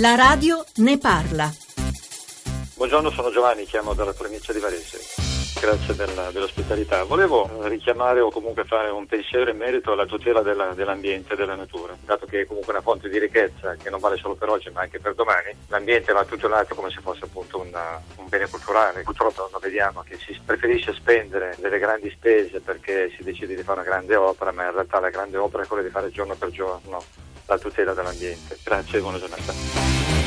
La radio ne parla. Buongiorno, sono Giovanni, chiamo dalla provincia di Varese. Grazie della, dell'ospitalità. Volevo richiamare o comunque fare un pensiero in merito alla tutela della, dell'ambiente e della natura, dato che è comunque una fonte di ricchezza che non vale solo per oggi ma anche per domani. L'ambiente va tutelato come se fosse appunto una, un bene culturale. Purtroppo non vediamo che si preferisce spendere delle grandi spese perché si decide di fare una grande opera, ma in realtà la grande opera è quella di fare giorno per giorno la tutela dell'ambiente. Grazie e buona giornata.